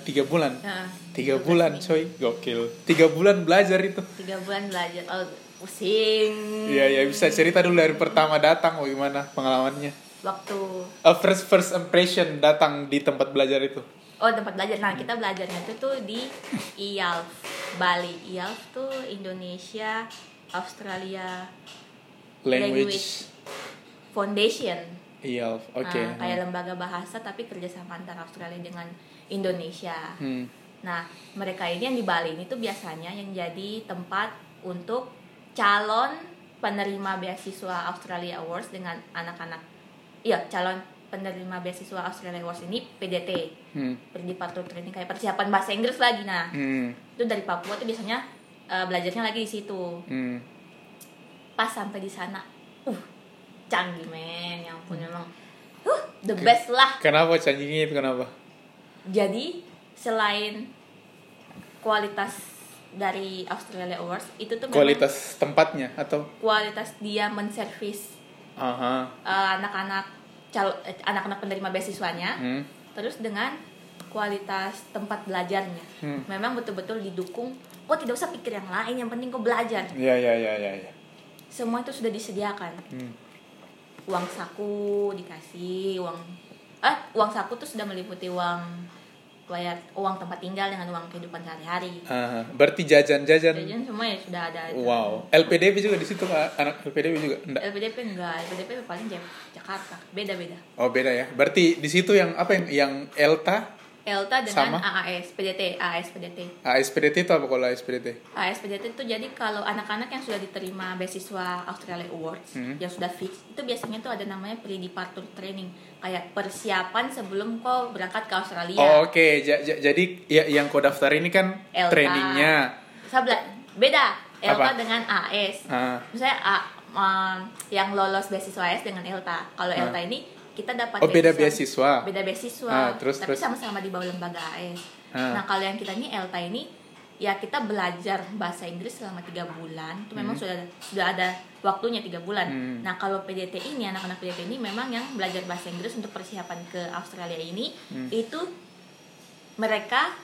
tiga bulan. Nah, Tiga 12 bulan, minggu. coy, gokil. Tiga bulan belajar itu. tiga bulan belajar oh pusing Iya, ya bisa cerita dulu dari pertama datang bagaimana pengalamannya. waktu A first first impression datang di tempat belajar itu. oh tempat belajar nah kita belajarnya itu tuh di IALF Bali IALF tuh Indonesia Australia Language. Foundation Iya, oke. Nah, kayak lembaga bahasa tapi kerjasama antara Australia dengan Indonesia Hmm. Nah, mereka ini yang di Bali ini tuh biasanya yang jadi tempat untuk calon penerima beasiswa Australia Awards dengan anak-anak. Iya, calon penerima beasiswa Australia Awards ini PDT, Hmm. Departure Training kayak persiapan bahasa Inggris lagi. Nah, Hmm. itu dari Papua tuh biasanya eh, belajarnya lagi di situ. Hmm. Pas sampai di sana, uh, canggih men, yang ampun memang, uh, the best lah. Kenapa canggihnya itu kenapa? Jadi selain kualitas dari Australia Awards itu tuh Kualitas tempatnya atau kualitas dia menservis aha. uh, anak-anak cal- eh, anak-anak penerima beasiswanya Hmm. terus dengan kualitas tempat belajarnya Hmm. memang betul-betul didukung kok tidak usah pikir yang lain yang penting kau belajar Iya, iya, iya, iya, iya. Semua itu sudah disediakan Hmm. uang saku dikasih uang eh uang saku tuh sudah meliputi uang bayar uang tempat tinggal dengan uang kehidupan sehari-hari Aha. Berarti jajan-jajan. Jajan semua ya sudah ada itu. Wow. LPDP juga di situ Kak? anak LPDP juga enggak? LPDP enggak, LPDP paling Jak- Jakarta, beda-beda. Oh, beda ya. Berarti di situ yang apa yang yang ELTA, Elta dengan Sama? AAS, PDT, AAS PDT. ASPDT itu apa kalau ASPDT? AAS PDT itu jadi kalau anak-anak yang sudah diterima beasiswa Australia Awards Hmm. yang sudah fix, itu biasanya tuh ada namanya pre-departure training, kayak persiapan sebelum kau berangkat ke Australia. Oh, oke. Ja- ja- jadi ya, yang kau daftar ini kan Elta. trainingnya. Sabla, beda. Elta Apa? dengan AS. Ah. Misalnya A, um, yang lolos beasiswa AS dengan Elta. Kalau Ah. Elta ini kita dapat Oh, beda beasiswa. beda beasiswa Ah, terus, tapi sama-sama di bawah lembaga AS Ah. nah kalau yang kita ini Elta ini ya kita belajar bahasa Inggris selama tiga bulan itu memang sudah sudah ada waktunya tiga bulan Hmm. nah kalau PDT ini anak-anak PDT ini memang yang belajar bahasa Inggris untuk persiapan ke Australia ini Hmm. itu mereka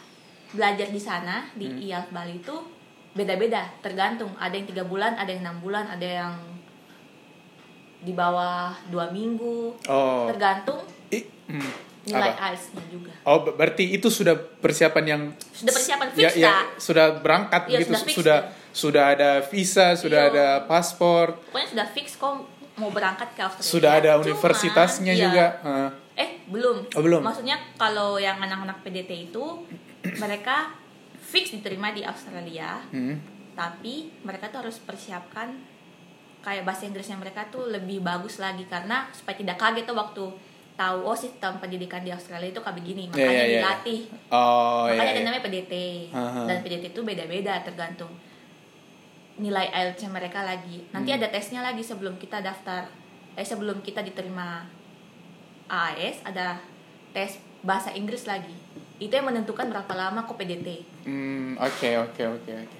belajar di sana di Hmm. IALF Bali itu beda-beda tergantung ada yang tiga bulan ada yang enam bulan ada yang di bawah dua minggu Oh. tergantung I- hmm. nilai Apa? IELTS-nya juga Oh, ber- berarti itu sudah persiapan yang Sudah persiapan fix, ya, ya, sudah berangkat Iya, gitu, sudah fix, sudah ya. sudah ada visa, sudah Iya. ada paspor, pokoknya sudah fix kok mau berangkat ke Australia sudah ada Cuman, universitasnya iya. juga. Ah. eh belum Oh, belum. maksudnya kalau yang anak-anak PDT itu <clears throat> mereka fix diterima di Australia Hmm. tapi mereka tuh harus persiapkan kayak bahasa Inggrisnya mereka tuh lebih bagus lagi karena supaya tidak kaget tuh waktu tahu oh sistem pendidikan di Australia itu kayak begini makanya Iya, iya, iya. dilatih Oh, makanya iya, ada iya. namanya PDT Aha. dan PDT itu beda-beda tergantung nilai IELTS mereka lagi nanti Hmm. ada tesnya lagi sebelum kita daftar eh sebelum kita diterima AS ada tes bahasa Inggris lagi itu yang menentukan berapa lama kok PDT Hmm, oke, oke, oke, oke.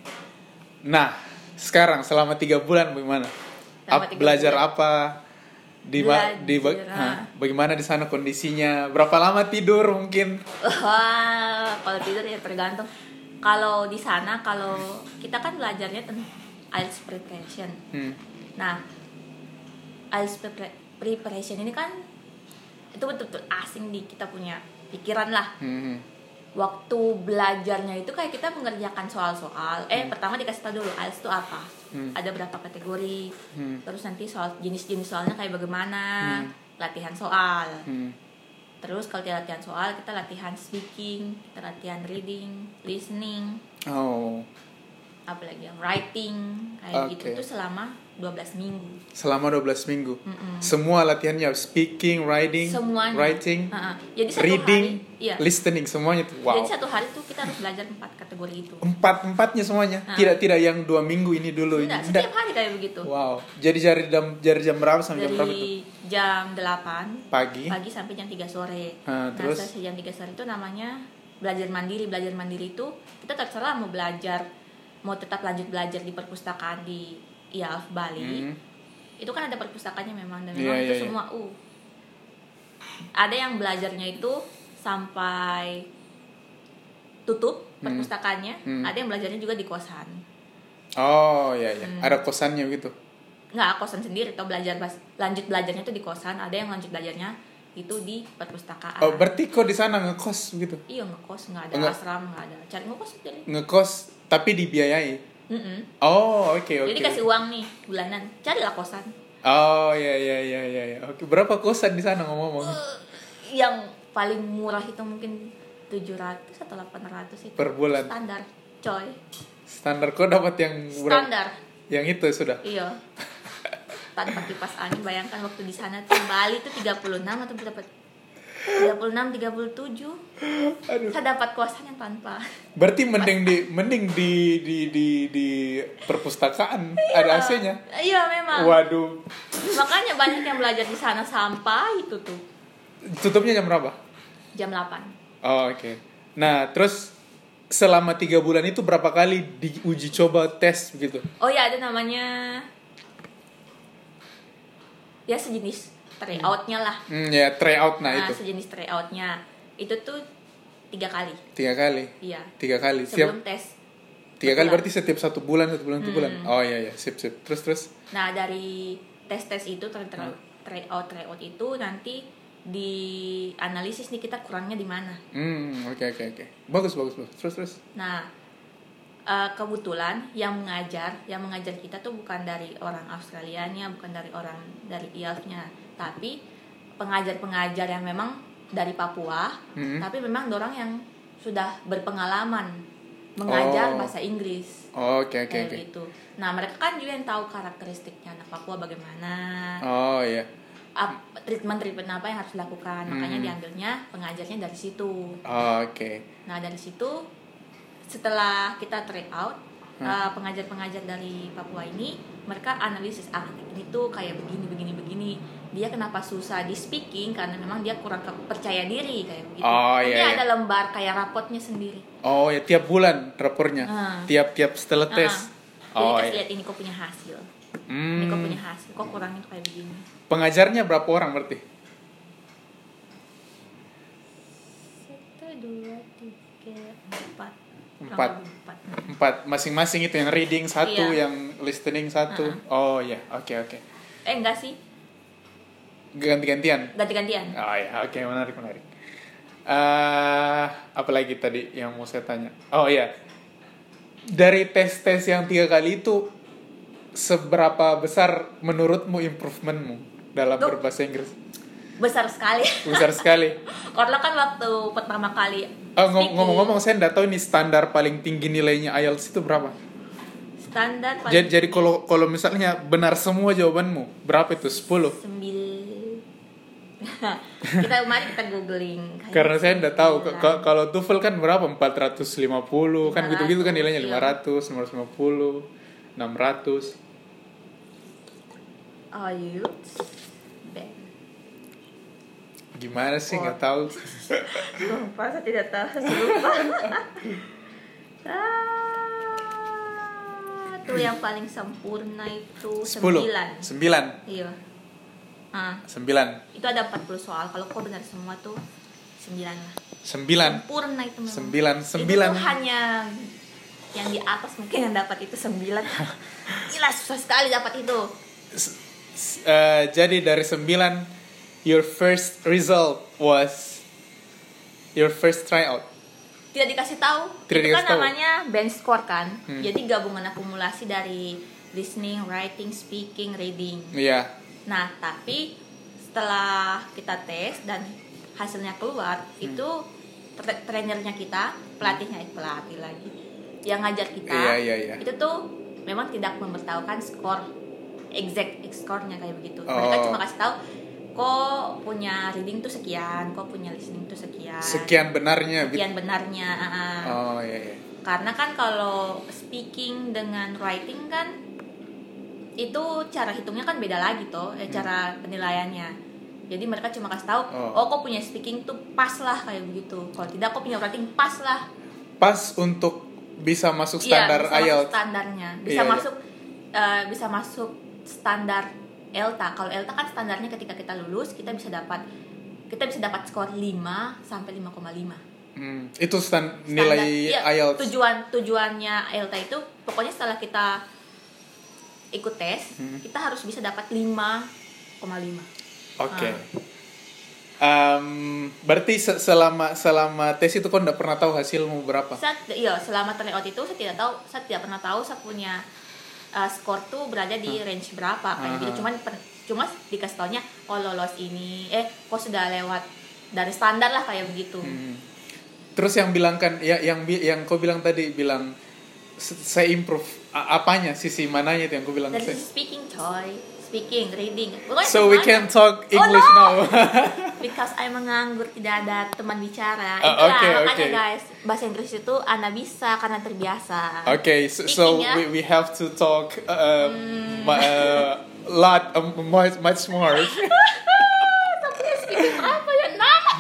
Nah, sekarang selama tiga bulan bagaimana? Ap- belajar bulan. apa? Di, ba- di ba-. Hah, bagaimana di sana kondisinya? Berapa lama tidur mungkin? Wah, kalau tidur ya tergantung. Kalau di sana, kalau kita kan belajarnya tentang IELTS preparation. Hmm. Nah, IELTS prepara- preparation ini kan itu betul-betul asing di kita punya pikiran lah. Hmm. Waktu belajarnya itu kayak kita mengerjakan soal-soal. Eh, pertama dikasih tahu dulu IELTS itu apa. Hmm. Ada berapa kategori. Hmm. Terus nanti soal jenis-jenis soalnya kayak bagaimana. Hmm. Latihan soal. Hmm. Terus kalau kita latihan soal, kita latihan speaking, kita latihan reading, listening, Oh. apalagi yang writing, kayak gitu Oke. tuh selama 12 minggu. Selama 12 minggu. Semua latihannya speaking, writing, Semuanya. writing, Ha-ha. Jadi satu reading, hari, iya. listening semuanya tuh. Wow. Jadi satu hari tuh kita harus belajar empat kategori itu. Empat empatnya semuanya. Ah. Tidak tidak yang dua minggu ini dulu. Enggak, Nggak. setiap hari kayak begitu. Wow. Jadi dari jam dari jam berapa sampai jam berapa? Dari jam 8 Pagi. pagi sampai jam 3 sore. Nah, terus? selesai jam 3 sore itu namanya belajar mandiri. Belajar mandiri itu kita terserah mau belajar, mau tetap lanjut belajar di perpustakaan di IALF Bali. Hmm. Itu kan ada perpustakaannya memang dan Iya, memang iya, itu iya. semua U. Ada yang belajarnya itu sampai tutup perpustakaannya, Hmm. ada yang belajarnya juga di kosan. Oh iya iya. Hmm. Ada kosannya gitu. nggak kosan sendiri atau belajar lanjut belajarnya itu di kosan ada yang lanjut belajarnya itu di perpustakaan Oh berarti kok di sana ngekos gitu? iya ngekos nggak ada Enggak. asram nggak ada cari ngekos jadi Ngekos tapi dibiayai. Mm-mm. Oh oke oke. jadi kasih uang nih bulanan carilah kosan Oh iya iya iya iya. iya. Oke berapa kosan di sana ngomong-ngomong? Eh, yang paling murah itu mungkin 700 atau 800 itu Per bulan. standar coy Standar kok dapat yang berapa? standar Yang itu sudah. iya <laughs> tanpa kipas angin bayangkan waktu di sana tuh Bali tuh 36 atau berapa 36 37 Aduh. saya dapat kosannya tanpa Berarti mending di mending di di di di perpustakaan ada AC-nya. iya memang Waduh. makanya banyak yang belajar di sana sampai itu tuh Tutupnya jam berapa? jam 8 Oh, oke. Nah, terus selama tiga bulan itu berapa kali diuji coba tes begitu? oh ya ada namanya ya sejenis tryoutnya lah Hmm, ya tryout nah, nah, itu sejenis tryoutnya itu tuh tiga kali tiga kali, iya tiga kali. Siap sebelum tes tiga kali berarti setiap satu bulan satu bulan satu bulan. Oh iya iya, sip sip. Terus terus. nah dari tes tes itu try Hmm. tryout tryout itu nanti di analisis nih kita kurangnya di mana Hmm, oke oke oke. Bagus bagus bagus. Terus terus. Nah, eh, kebetulan yang mengajar, yang mengajar kita tuh bukan dari orang Australianya, bukan dari orang dari IELTS-nya, tapi pengajar-pengajar yang memang dari Papua, Hmm. tapi memang dorang yang sudah berpengalaman mengajar Oh. bahasa Inggris. Oh, Oke oke kayak oke. gitu. Nah, mereka kan juga yang tahu karakteristiknya anak Papua bagaimana, Oh iya. ap- treatment-treatment apa yang harus dilakukan. Makanya Hmm. diambilnya pengajarnya dari situ. Oh, oke. Nah dari situ setelah kita try out Hmm. uh, pengajar-pengajar dari Papua ini mereka analisis ah ini tuh kayak begini begini begini dia kenapa susah di speaking karena memang dia kurang percaya diri kayak begitu. Oh, iya, iya. ada lembar kayak rapotnya sendiri. Oh ya tiap bulan rapornya. Ah. Tiap tiap setelah tes. Ah, Oh Jadi kasih iya. lihat ini kok punya hasil. Ini kok Hmm. punya hasil. Kok kurangnya tuh kayak begini. Pengajarnya berapa orang berarti? Satu, dua, tiga, empat. Empat. empat. Masing-masing itu yang reading satu, Iya. yang listening satu. Oh iya, oke oke. Eh enggak sih, Ganti-gantian. ganti-gantian. Oh ya, oke menarik menarik. eh apalagi tadi yang mau saya tanya? Oh iya, dari tes tes yang tiga kali itu seberapa besar menurutmu improvementmu dalam Duh. berbahasa Inggris? Besar sekali. Besar sekali. <laughs> Karena kan waktu pertama kali speaking, ngomong-ngomong saya nggak tahu ini standar paling tinggi nilainya IELTS itu berapa? standar paling Jadi, jadi kalau kalau misalnya benar semua jawabanmu berapa itu 10? sembil <laughs> kita kemarin kita googling Karena saya nggak tahu. K- kalau TOEFL kan berapa 450 kan 500, gitu-gitu kan nilainya iya. 500, 550, 600. oh you Ben. Gimana sih nggak Oh. tahu. lupa saya tidak tahu saya lupa ah, tuh yang paling sempurna itu 10. 9 9. iya ah 9. itu ada 40 soal kalau kau benar semua tuh 9 lah 9. sempurna itu memang Sembilan, itu sembilan. tuh hanya yang di atas mungkin yang dapat itu 9 <laughs> gila susah sekali dapat itu S- s- eh, jadi dari 9 your first result was your first tryout. tidak dikasih tahu Tidak itu dikasih kan tahu. namanya bench score kan Hmm. jadi gabungan akumulasi dari listening writing speaking reading Iya. nah tapi setelah kita tes dan hasilnya keluar Hmm. itu tra- trainernya kita pelatihnya pelatih lagi yang ngajar kita Iya, iya, iya. itu tuh memang tidak memberitahukan skor exact score-nya kayak begitu mereka Oh. cuma kasih tahu kok punya reading tuh sekian kok punya listening tuh sekian Sekian benarnya. Bit. sekian benarnya. Oh iya iya. karena kan kalau speaking dengan writing kan itu cara hitungnya kan beda lagi toh eh, cara penilaiannya jadi mereka cuma kasih tahu Oh. oh. kok punya speaking tuh pas lah kayak begitu kalau tidak kok punya writing pas lah Pas untuk bisa masuk Iya, standar bisa masuk IELTS. standarnya bisa Iya, iya. masuk eh, bisa masuk standar ELTA kalau ELTA kan standarnya ketika kita lulus kita bisa dapat kita bisa dapat skor 5 sampai 5,5 Hmm, itu stan- Standar- nilai iya, IELTS. tujuan tujuannya ELTA itu pokoknya setelah kita ikut tes Hmm. kita harus bisa dapat 5,5 Oke. Ah. Em, berarti se- selama selama tes itu kau nggak pernah tahu hasilmu berapa? saya iya selama tryout itu saya tidak tahu saya tidak pernah tahu saya punya uh, skor tuh berada di range berapa kayak gitu Ah. cuman per- cuma dikasih taunya oh lolos ini eh kok sudah lewat dari standar lah kayak begitu Hmm. Terus yang bilang kan ya yang yang kau bilang tadi bilang saya improve apanya sisi mananya itu yang kau bilang dari saya. speaking coy speaking reading Pokoknya So we can talk English oh, no! now. <laughs> because I menganggur tidak ada teman bicara Ah, itulah oke, makanya oke. guys bahasa Inggris itu anda bisa karena terbiasa Okay, so, so ya. we, we have to talk uh, ma- uh, lot um, much much more. <laughs> tapi speaking apa ya nama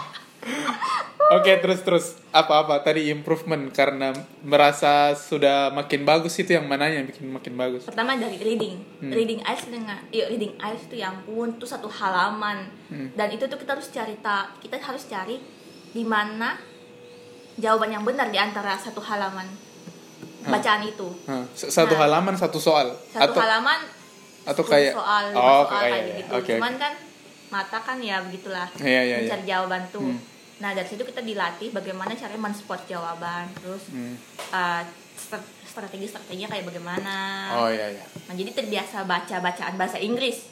Oke, terus terus apa-apa tadi improvement karena merasa sudah makin bagus itu yang mananya yang bikin makin bagus. pertama dari reading Hmm. reading IELTS dengan iya, reading IELTS itu yang pun tuh satu halaman Hmm. dan itu tuh kita harus cari ta kita harus cari di mana jawaban yang benar di antara satu halaman bacaan itu s- satu Nah. halaman satu soal satu atau halaman atau 10 kayak- soal oh, soal kayak- kayak iya, gitu oke, cuman oke. kan mata kan ya begitulah Iya, iya, mencari iya. jawaban tuh Hmm. Nah dari situ kita dilatih bagaimana caranya menspot jawaban terus Hmm. uh, stra- strategi-strateginya kayak bagaimana Oh iya iya. Nah, jadi terbiasa baca bacaan bahasa Inggris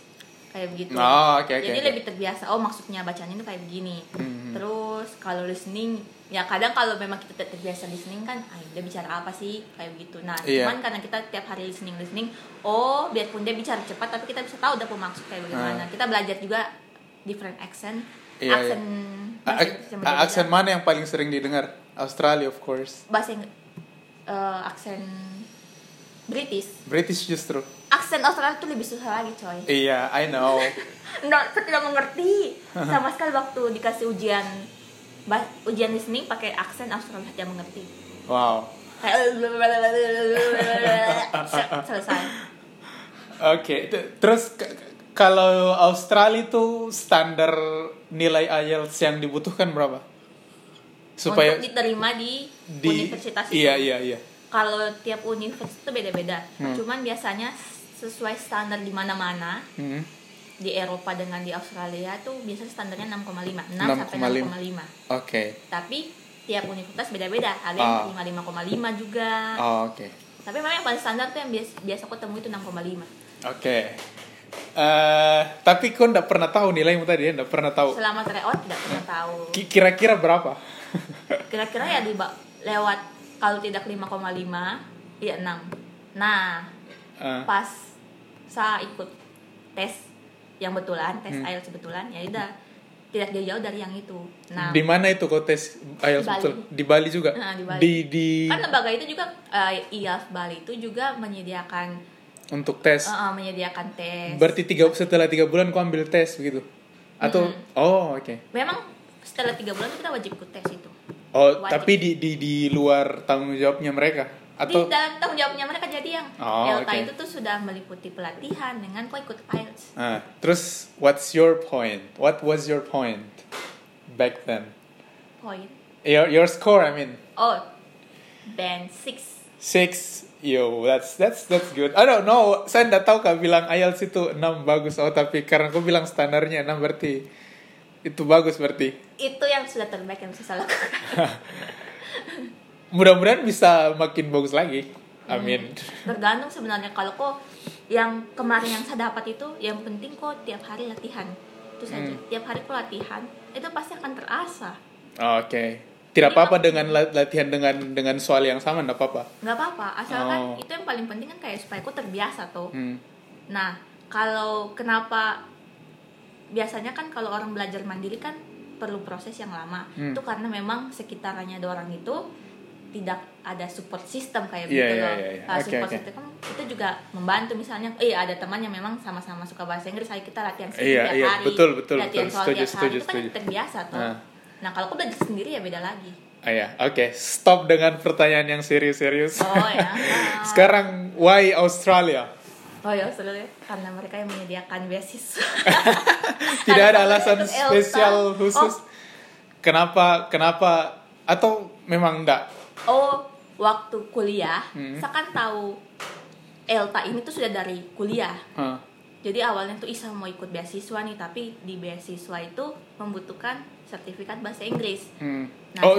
kayak begitu. Oh, oke, oke, Jadi oke. lebih terbiasa. Oh, maksudnya bacanya itu kayak begini. Hmm. Terus kalau listening, ya kadang kalau memang kita ter- terbiasa listening kan, ah dia bicara apa sih kayak begitu. Nah, Iya. cuman karena kita tiap hari listening listening, oh biarpun dia bicara cepat, tapi kita bisa tahu udah maksud kayak bagaimana. Ah. Kita belajar juga different accent, Iya, aksen A- yang a- aksen mana yang paling sering didengar? Australia of course. bahasa Ing- eh, aksen British. British justru. Aksen Australia tuh lebih susah lagi, coy. Iya, I know. <laughs> Nggak, saya tidak mengerti sama sekali waktu dikasih ujian bah- ujian listening pakai aksen Australia tidak mengerti Wow. <laughs> selesai Oke, t- terus kalau Australia itu standar nilai IELTS yang dibutuhkan berapa? Supaya untuk diterima di, di universitas itu Iya, iya, iya. kalau tiap universitas itu beda-beda Hmm. cuman biasanya sesuai standar di mana-mana Hmm. di Eropa dengan di Australia tuh biasanya standarnya 6,5 6 sampai 6,5. 6,5 Oke. tapi tiap universitas beda-beda ada Ah. yang terima 5,5 juga Oh, oke. Tapi memang yang paling standar tuh yang biasa, biasa aku temui itu 6,5. Oke. Eh, tapi kau nggak pernah tahu nilaimu tadi ya? Nggak pernah tahu. Selama tryout tidak pernah tahu. Ki- Kira-kira berapa? <laughs> Kira-kira ya di lewat kalau tidak 5,5 ya 6. Nah, Eh, pas saya ikut tes yang betulan, tes Hmm. IELTS betulan, ya udah tidak jauh-jauh dari yang itu. Nah, di mana itu kau tes IELTS Di Bali. betul? Di Bali juga? Nah, di Bali. Di, di kan lembaga itu juga eh, IELTS Bali itu juga menyediakan untuk tes. eh, eh, menyediakan tes. Berarti tiga setelah tiga bulan kau ambil tes begitu? Atau Mm-mm. oh oke. Memang setelah tiga bulan kita wajib ikut tes itu. Oh Wajib. tapi di di di luar tanggung jawabnya mereka atau di dalam tanggung jawabnya mereka jadi yang Oh, ELTA oke. itu tuh sudah meliputi pelatihan dengan kok ikut IELTS Ah, terus what's your point? What was your point back then? point Your your score I mean oh band 6 six. Yo, that's that's that's good. I don't know. Saya nggak tahu kak bilang IELTS itu 6 bagus. Oh, tapi karena aku bilang standarnya 6 berarti itu bagus berarti. itu yang sudah terbaik yang bisa saya lakukan <laughs> Mudah-mudahan bisa makin bagus lagi. Amin. tergantung sebenarnya kalau kok yang kemarin yang saya dapat itu yang penting kok tiap hari latihan itu saja Hmm. tiap hari kok latihan itu pasti akan terasa Oke. Tidak apa-apa dengan la- latihan dengan dengan soal yang sama, nggak apa-apa. nggak apa-apa asalkan Oh. itu yang paling penting kan kayak supaya kok terbiasa tuh Hmm. Nah, kalau kenapa biasanya kan kalau orang belajar mandiri kan perlu proses yang lama Hmm. itu karena memang sekitarnya ada orang itu tidak ada support system kayak iya, loh. iya, iya. Nah, support oke. system kan itu juga membantu misalnya, eh ada teman yang memang sama-sama suka bahasa Inggris, ayo kita latihan Iya, tiap iya, hari, betul, betul, latihan betul. soal Setuju, tiap hari, setuju, itu kan setuju. terbiasa tuh. Ah. Nah kalau aku belajar sendiri ya beda lagi. Ah, ya, oke. Stop dengan pertanyaan yang serius-serius. Oh ya. Ah. <laughs> Sekarang, why Australia? Oh ya Australia karena mereka yang menyediakan beasiswa. <laughs> Tidak ada alasan ikut Elsa. spesial khusus. Oh. Kenapa? Kenapa? Atau memang enggak? Oh, waktu kuliah, Hmm. saya kan tahu Elta ini tuh sudah dari kuliah. Hah. Jadi awalnya tuh Isa mau ikut beasiswa nih, tapi di beasiswa itu membutuhkan sertifikat bahasa Inggris. Hmm. Nah. oh,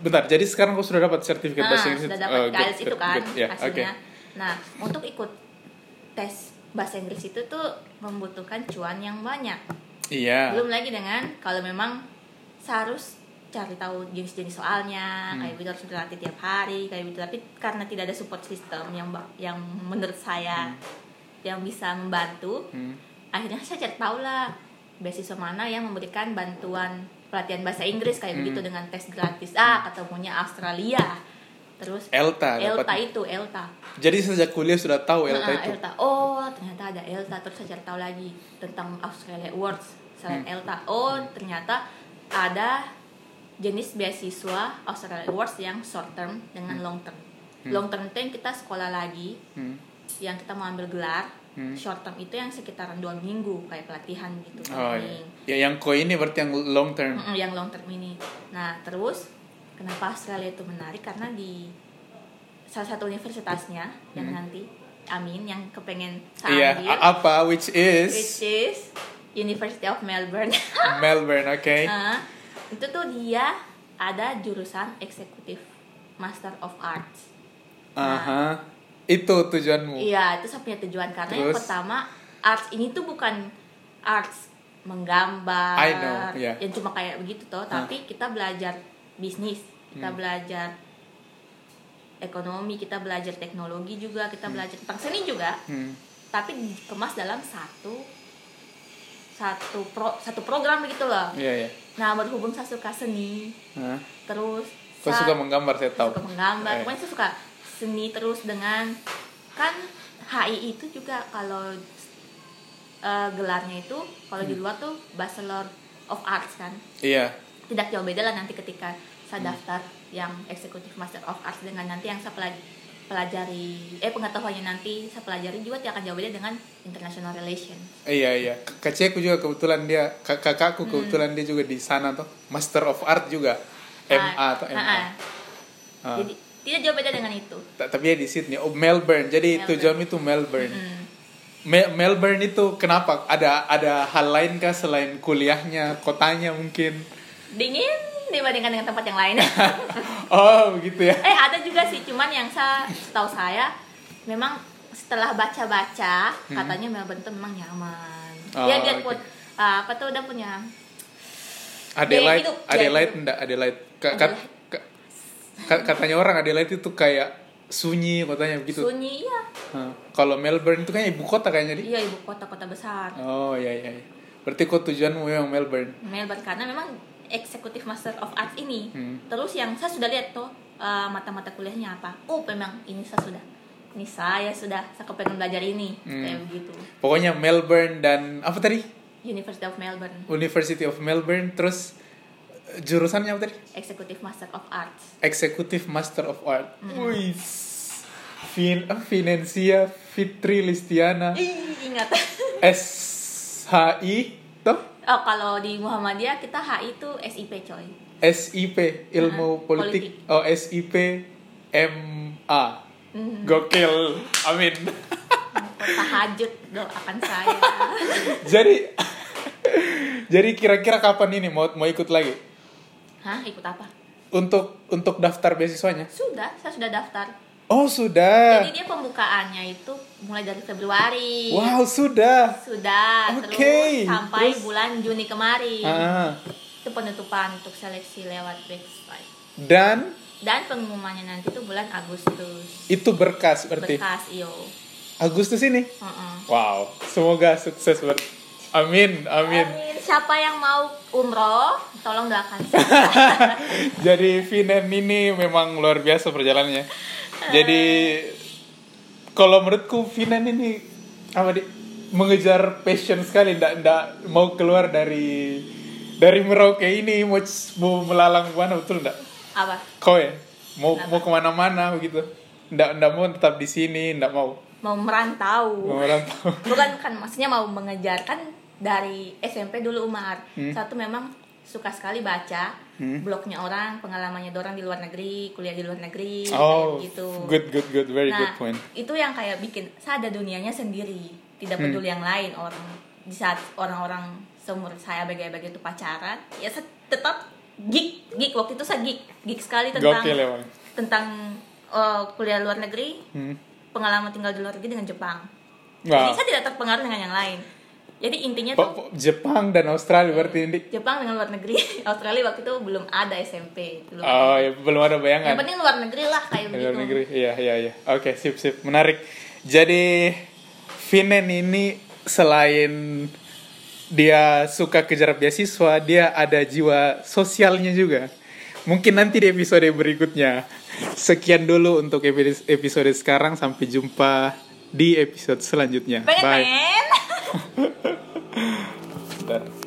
bentar. Jadi sekarang kau sudah dapat sertifikat Nah, bahasa Inggris? sudah Oh, dapat good, guys itu kan good. Oke. hasilnya. Nah, untuk ikut tes bahasa Inggris itu tuh membutuhkan cuan yang banyak. Iya. Belum lagi dengan kalau memang saya harus cari tahu jenis-jenis soalnya, Hmm. kayak gitu harus berlatih tiap hari, kayak gitu. Tapi karena tidak ada support system yang yang menurut saya yang bisa membantu, Hmm. akhirnya saya cari tahu lah beasiswa mana yang memberikan bantuan pelatihan bahasa Inggris kayak Hmm. begitu dengan tes gratis. Ah, ketemunya Australia. Terus Elta. Elta dapat. itu Elta. Jadi sejak kuliah sudah tahu Elta Nah, itu. Elta. Oh, ternyata ada Elta. Terus saya cari tahu lagi tentang Australia Awards selain Hmm. Elta. Oh, ternyata ada jenis beasiswa Australia Awards yang short term dengan long term. Hmm. Long term itu yang kita sekolah lagi, Hmm. yang kita mau ambil gelar. Hmm. Short term itu yang sekitaran dua minggu kayak pelatihan gitu. Oh training. iya. Ya yang kau ini berarti yang long term. Mm-mm, yang long term ini. Nah, terus kenapa Australia itu menarik karena di salah satu universitasnya yang Hmm. nanti Amin yang kepengen saya Iya. ambil, a- Apa? Which is which is University of Melbourne. <laughs> Melbourne. Oke. Nah, itu tuh dia ada jurusan eksekutif Master of Arts. Aha. Itu tujuanmu. Iya, itu saya punya tujuan karena yang Terus? pertama arts ini tuh bukan arts menggambar I know, iya. yang cuma kayak begitu toh, tapi kita belajar bisnis, kita Hmm. belajar ekonomi, kita belajar teknologi juga, kita Hmm. belajar tentang seni juga, Hmm. tapi dikemas dalam satu satu pro satu program gitu loh. Iya, iya. Nah, berhubung saya suka seni, Hah? terus saya- suka menggambar saya tahu. suka menggambar Eh. pokoknya saya suka seni terus dengan kan HI itu juga kalau eh, gelarnya itu kalau Hmm. di luar tuh Bachelor of Arts kan Iya. tidak jauh beda lah nanti ketika saya Hmm. daftar yang Executive Master of Arts dengan nanti yang saya pelaj- pelajari eh pengetahuannya nanti saya pelajari juga tidak akan jauh beda dengan International Relation Iya iya. K- Kacekku juga kebetulan dia, kak- Hmm. kakakku kebetulan dia juga di sana tuh, Master of Art juga, MA atau Ah, MA. ah, ah. Ah. jadi tidak jauh beda dengan itu Ta- Tapi ya di Sydney, oh Melbourne. Jadi Melbourne. tujuan itu Melbourne. Me- Melbourne itu kenapa? Ada ada hal lain kah selain kuliahnya, kotanya mungkin? dingin dibandingkan dengan tempat yang lain <laughs> oh begitu ya. eh ada juga sih cuman yang saya tahu saya memang setelah baca-baca Hmm. katanya Melbourne tuh memang nyaman Oh, ya dia oke. pun ah, apa tuh udah punya Adelaide, Adelaide hidup. enggak Adelaide. Ka- katanya orang Adelaide itu kayak sunyi kotanya begitu. sunyi iya. Kalau Melbourne itu kan ibu kota kayaknya di. iya ibu kota-kota besar Oh iya iya. iya. Berarti kok tujuanmu memang Melbourne. Melbourne karena memang eksekutif Master of Arts ini Hmm. terus yang saya sudah lihat tuh eh, mata-mata kuliahnya apa oh memang ini saya sudah ini saya sudah saya kepengen belajar ini Hmm. kayak begitu Pokoknya Melbourne dan apa tadi? University of Melbourne University of Melbourne terus jurusannya apa tadi? eksekutif Master of Arts Executive Master of Art. Hmm. Wih. Fin ah, Financia Fitri Listiana Ih, ingat <laughs> SHI toh Oh, kalau di Muhammadiyah kita HI itu SIP coy. SIP Ilmu Ah, Politik. politik. Oh SIP MA. Hmm. Gokil. Amin. <laughs> Tahajud doakan saya. <laughs> jadi jadi kira-kira kapan ini mau mau ikut lagi? Hah, ikut apa? Untuk untuk daftar beasiswanya? Sudah, saya sudah daftar. Oh sudah. Jadi dia pembukaannya itu mulai dari Februari. Wow sudah. Sudah, Oke, terus sampai terus? bulan Juni kemarin. Ah. Itu penutupan untuk seleksi lewat website. Dan Dan pengumumannya nanti itu bulan Agustus. itu berkas berarti. Berkas iyo. Agustus ini. Mm-mm. Wow, semoga sukses ber. Amin, amin. Amin. Siapa yang mau umroh, tolong doakan. <laughs> Jadi Vinen ini memang luar biasa perjalanannya. Jadi kalau menurutku Vinen ini apa di mengejar passion sekali, ndak ndak mau keluar dari dari Merauke ini mau mau melalang buana betul ndak? Apa? Kau ya mau mau ke mana-mana begitu? Ndak ndak mau tetap di sini, ndak mau Mau merantau. mau merantau. Bukan kan maksudnya mau mengejar kan dari SMP dulu Umar. Hmm. Satu memang suka sekali baca Hmm. blognya orang, pengalamannya orang di luar negeri, kuliah di luar negeri, Oh, kayak gitu. good good good, very nah, good point. itu yang kayak bikin saya ada dunianya sendiri, tidak Hmm. peduli yang lain orang di saat orang-orang seumur saya bagi-bagi itu pacaran, ya saya tetap geek, geek waktu itu saya geek, geek sekali tentang Gokil ya tentang eh, kuliah luar negeri, Hmm. pengalaman tinggal di luar negeri dengan Jepang. Wah. Jadi saya tidak terpengaruh dengan yang lain. Jadi intinya tuh Jepang dan Australia berarti ini. Jepang dengan luar negeri. <laughs> Australia waktu itu belum ada SMP. Belum Oh ya belum ada Yang bayangan. penting luar negeri lah kayak begitu. luar negeri, iya iya iya. Oke sip sip menarik. Jadi Vinen ini selain dia suka kejar beasiswa, dia ada jiwa sosialnya juga. Mungkin nanti di episode berikutnya. Sekian dulu untuk epi- episode sekarang. Sampai jumpa di episode selanjutnya. Bye. <laughs> <laughs> Bentar.